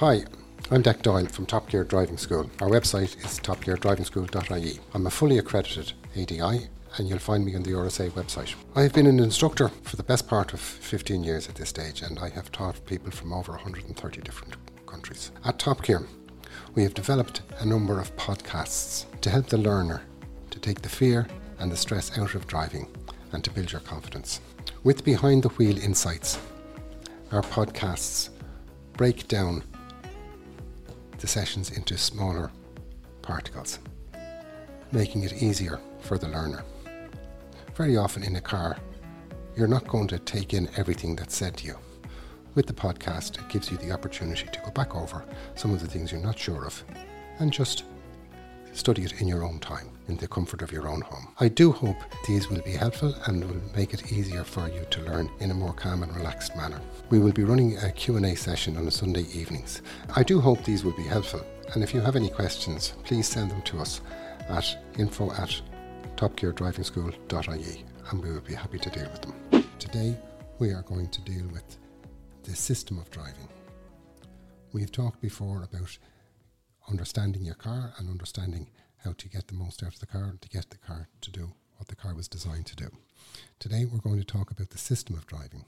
Hi, I'm Dec Doyle from Top Gear Driving School. Our website is topgeardrivingschool.ie. I'm a fully accredited ADI and you'll find me on the RSA website. I have been an instructor for the best part of 15 years at this stage and I have taught people from over 130 different countries. At Top Gear, we have developed a number of podcasts to help the learner to take the fear and the stress out of driving and to build your confidence. With Behind the Wheel Insights, our podcasts break down the sessions into smaller particles, making it easier for the learner. Very often in a car, you're not going to take in everything that's said to you. With the podcast, it gives you the opportunity to go back over some of the things you're not sure of and just study it in your own time, in the comfort of your own home. I do hope these will be helpful and will make it easier for you to learn in a more calm and relaxed manner. We will be running a Q&A session on Sunday evenings. I do hope these will be helpful, and if you have any questions, please send them to us at info at topgeardrivingschool.ie and we will be happy to deal with them. Today, we are going to deal with the system of driving. We've talked before about understanding your car and understanding how to get the most out of the car to get the car to do what the car was designed to do. Today we're going to talk about the system of driving.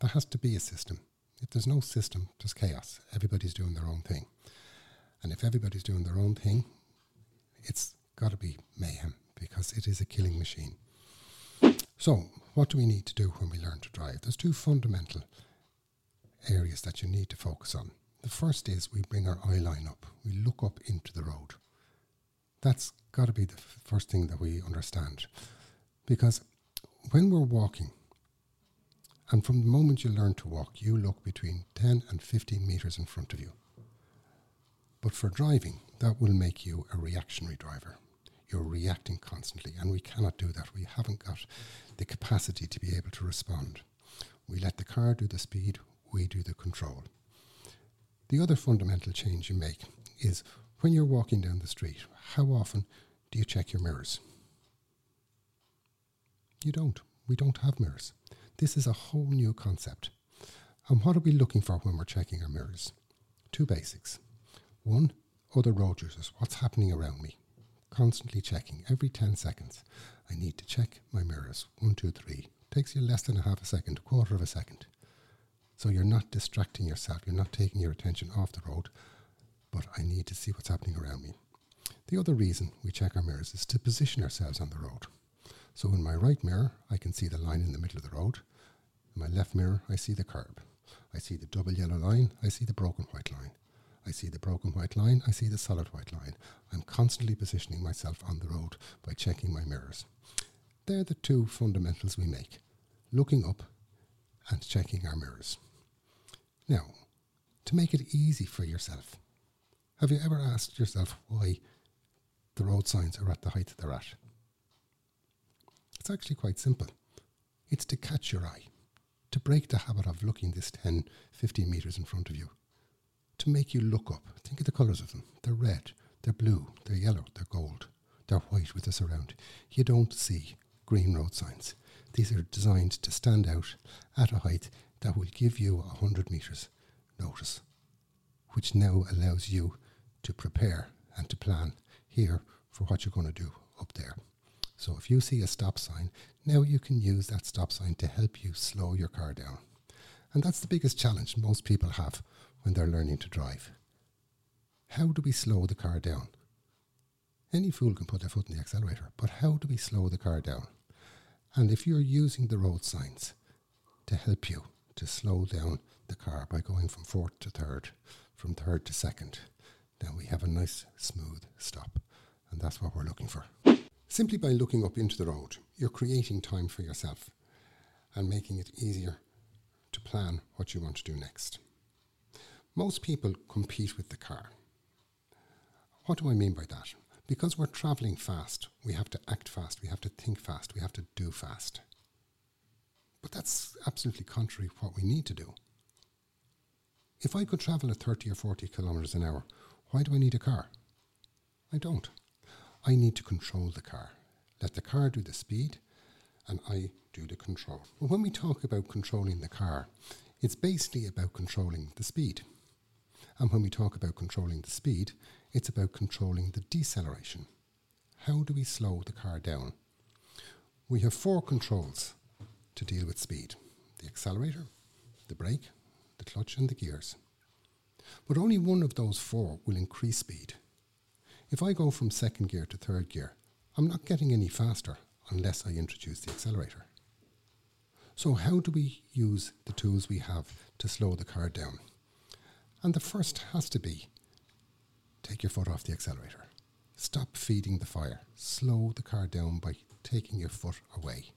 There has to be a system. If there's no system, there's chaos. Everybody's doing their own thing. And if everybody's doing their own thing, it's got to be mayhem because it is a killing machine. So, what do we need to do when we learn to drive? There's two fundamental areas that you need to focus on. The first is we bring our eye line up, we look up into the road. That's got to be the f- first thing that we understand. Because when we're walking, and from the moment you learn to walk, you look between 10 and 15 meters in front of you. But for driving, that will make you a reactionary driver. You're reacting constantly, and we cannot do that. We haven't got the capacity to be able to respond. We let the car do the speed, we do the control. The other fundamental change you make is when you're walking down the street, how often do you check your mirrors? You don't. We don't have mirrors. This is a whole new concept. And what are we looking for when we're checking our mirrors? Two basics. One, other road users. What's happening around me? Constantly checking. Every 10 seconds, I need to check my mirrors. One, two, three. Takes you less than a half a second, a quarter of a second. So you're not distracting yourself. You're not taking your attention off the road. But I need to see what's happening around me. The other reason we check our mirrors is to position ourselves on the road. So in my right mirror, I can see the line in the middle of the road. In my left mirror, I see the curb. I see the double yellow line. I see the broken white line. I see the broken white line. I see the solid white line. I'm constantly positioning myself on the road by checking my mirrors. They're the two fundamentals we make looking up and checking our mirrors. Now, to make it easy for yourself, have you ever asked yourself why the road signs are at the height they're at? It's actually quite simple. It's to catch your eye, to break the habit of looking this 10, 15 metres in front of you, to make you look up. Think of the colours of them. They're red, they're blue, they're yellow, they're gold, they're white with a surround. You don't see green road signs. These are designed to stand out at a height that will give you 100 metres notice, which now allows you to prepare and to plan here for what you're going to do up there. So if you see a stop sign, now you can use that stop sign to help you slow your car down. And that's the biggest challenge most people have when they're learning to drive. How do we slow the car down? Any fool can put their foot in the accelerator, but how do we slow the car down? And if you're using the road signs to help you to slow down the car by going from fourth to third, from third to second, then we have a nice smooth stop. And that's what we're looking for. Simply by looking up into the road, you're creating time for yourself and making it easier to plan what you want to do next. Most people compete with the car. What do I mean by that? Because we're traveling fast, we have to act fast, we have to think fast, we have to do fast. But that's absolutely contrary to what we need to do. If I could travel at 30 or 40 kilometres an hour, why do I need a car? I don't. I need to control the car. Let the car do the speed and I do the control. But when we talk about controlling the car, it's basically about controlling the speed. And when we talk about controlling the speed, it's about controlling the deceleration. How do we slow the car down? We have four controls to deal with speed the accelerator, the brake, the clutch, and the gears. But only one of those four will increase speed. If I go from second gear to third gear, I'm not getting any faster unless I introduce the accelerator. So, how do we use the tools we have to slow the car down? And the first has to be take your foot off the accelerator. Stop feeding the fire. Slow the car down by taking your foot away.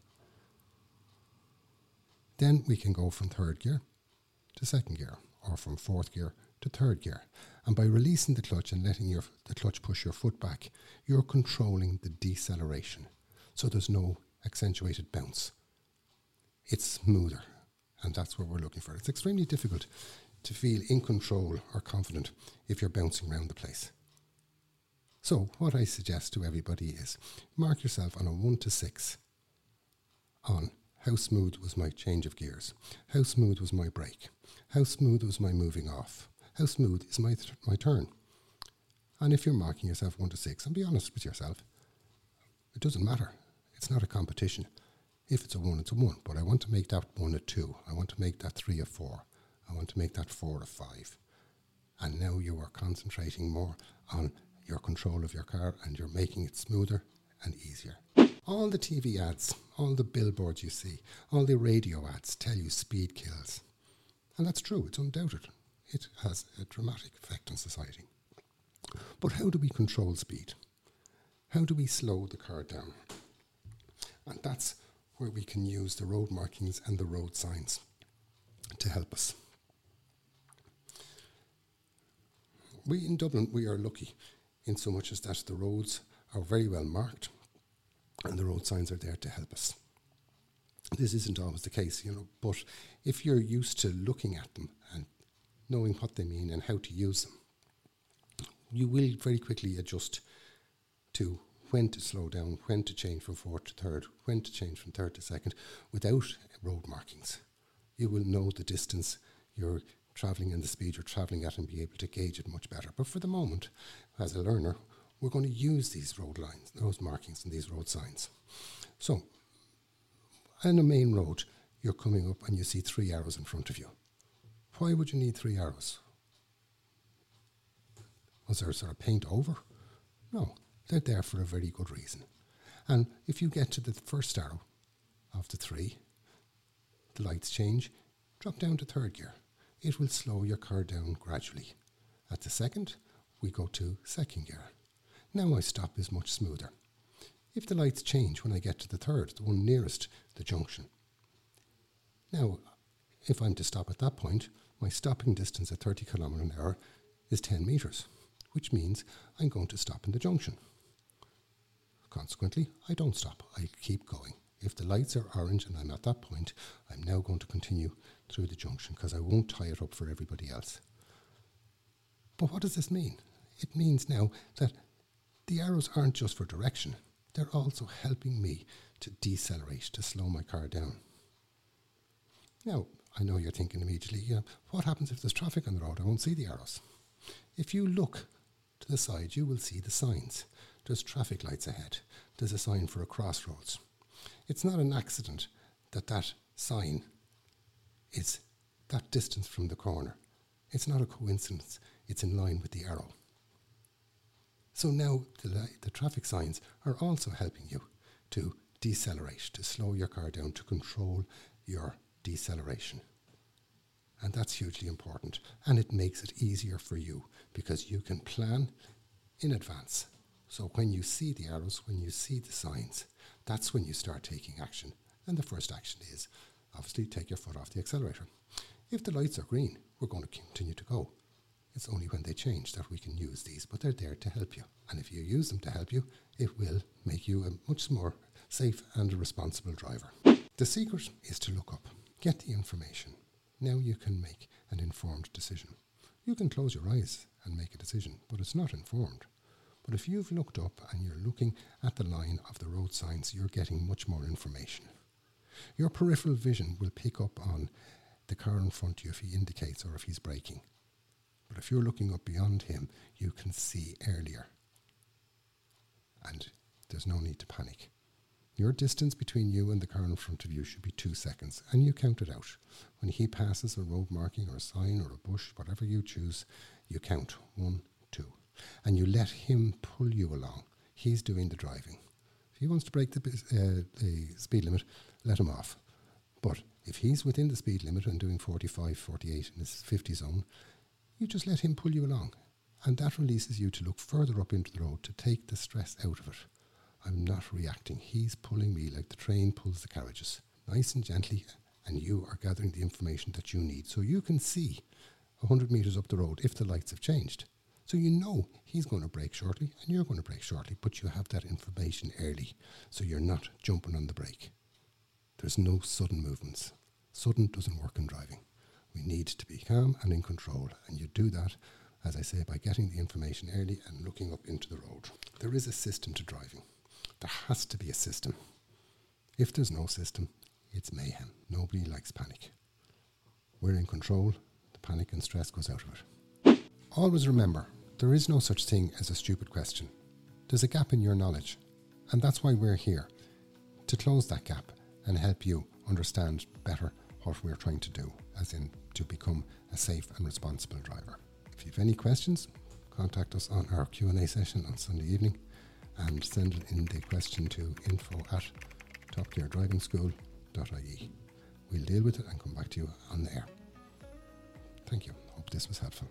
Then we can go from third gear to second gear, or from fourth gear to third gear. And by releasing the clutch and letting your, the clutch push your foot back, you're controlling the deceleration. So there's no accentuated bounce. It's smoother. And that's what we're looking for. It's extremely difficult to feel in control or confident if you're bouncing around the place. So, what I suggest to everybody is mark yourself on a 1 to 6 on how smooth was my change of gears, how smooth was my brake, how smooth was my moving off, how smooth is my, th- my turn. And if you're marking yourself 1 to 6, and be honest with yourself, it doesn't matter. It's not a competition. If it's a 1, it's a 1. But I want to make that 1 a 2. I want to make that 3 a 4. I want to make that 4 a 5. And now you are concentrating more on your control of your car and you're making it smoother and easier. All the TV ads, all the billboards you see, all the radio ads tell you speed kills. And that's true, it's undoubted. It has a dramatic effect on society. But how do we control speed? How do we slow the car down? And that's where we can use the road markings and the road signs to help us. We in Dublin, we are lucky in so much as that the roads are very well marked and the road signs are there to help us. This isn't always the case, you know, but if you're used to looking at them and knowing what they mean and how to use them, you will very quickly adjust to when to slow down, when to change from fourth to third, when to change from third to second without road markings. You will know the distance you're travelling and the speed you're travelling at and be able to gauge it much better. But for the moment, as a learner, we're going to use these road lines, those markings and these road signs. So, on a main road, you're coming up and you see three arrows in front of you. Why would you need three arrows? Was there sort of paint over? No, they're there for a very good reason. And if you get to the first arrow of the three, the lights change, drop down to third gear. It will slow your car down gradually. At the second, we go to second gear. Now my stop is much smoother. If the lights change when I get to the third, the one nearest the junction. Now, if I'm to stop at that point, my stopping distance at 30 km an hour is 10 metres, which means I'm going to stop in the junction. Consequently, I don't stop, I keep going. If the lights are orange and I'm at that point, I'm now going to continue through the junction because I won't tie it up for everybody else. But what does this mean? It means now that the arrows aren't just for direction, they're also helping me to decelerate, to slow my car down. Now, I know you're thinking immediately, yeah, what happens if there's traffic on the road? I won't see the arrows. If you look to the side, you will see the signs. There's traffic lights ahead. There's a sign for a crossroads. It's not an accident that that sign is that distance from the corner. It's not a coincidence. It's in line with the arrow. So now the, the traffic signs are also helping you to decelerate, to slow your car down, to control your deceleration. And that's hugely important. And it makes it easier for you because you can plan in advance. So when you see the arrows, when you see the signs, that's when you start taking action. And the first action is obviously take your foot off the accelerator. If the lights are green, we're going to continue to go. It's only when they change that we can use these, but they're there to help you. And if you use them to help you, it will make you a much more safe and responsible driver. The secret is to look up, get the information. Now you can make an informed decision. You can close your eyes and make a decision, but it's not informed. But if you've looked up and you're looking at the line of the road signs, you're getting much more information. Your peripheral vision will pick up on the car in front of you if he indicates or if he's braking But if you're looking up beyond him, you can see earlier. And there's no need to panic. Your distance between you and the car in front of you should be two seconds, and you count it out. When he passes a road marking or a sign or a bush, whatever you choose, you count one, two, and you let him pull you along. He's doing the driving. If he wants to break the, uh, the speed limit, let him off. But if he's within the speed limit and doing 45, 48 in his 50 zone, you just let him pull you along. And that releases you to look further up into the road to take the stress out of it. I'm not reacting. He's pulling me like the train pulls the carriages, nice and gently, and you are gathering the information that you need. So you can see 100 metres up the road if the lights have changed. So you know he's going to brake shortly and you're going to brake shortly, but you have that information early. So you're not jumping on the brake. There's no sudden movements. Sudden doesn't work in driving. We need to be calm and in control, and you do that, as I say, by getting the information early and looking up into the road. There is a system to driving. There has to be a system. If there's no system, it's mayhem. Nobody likes panic. We're in control, the panic and stress goes out of it. Always remember, there is no such thing as a stupid question. There's a gap in your knowledge, and that's why we're here to close that gap and help you understand better what we're trying to do, as in to become a safe and responsible driver. If you have any questions, contact us on our Q&A session on Sunday evening and send in the question to info at topgeardrivingschool.ie. We'll deal with it and come back to you on the air. Thank you. Hope this was helpful.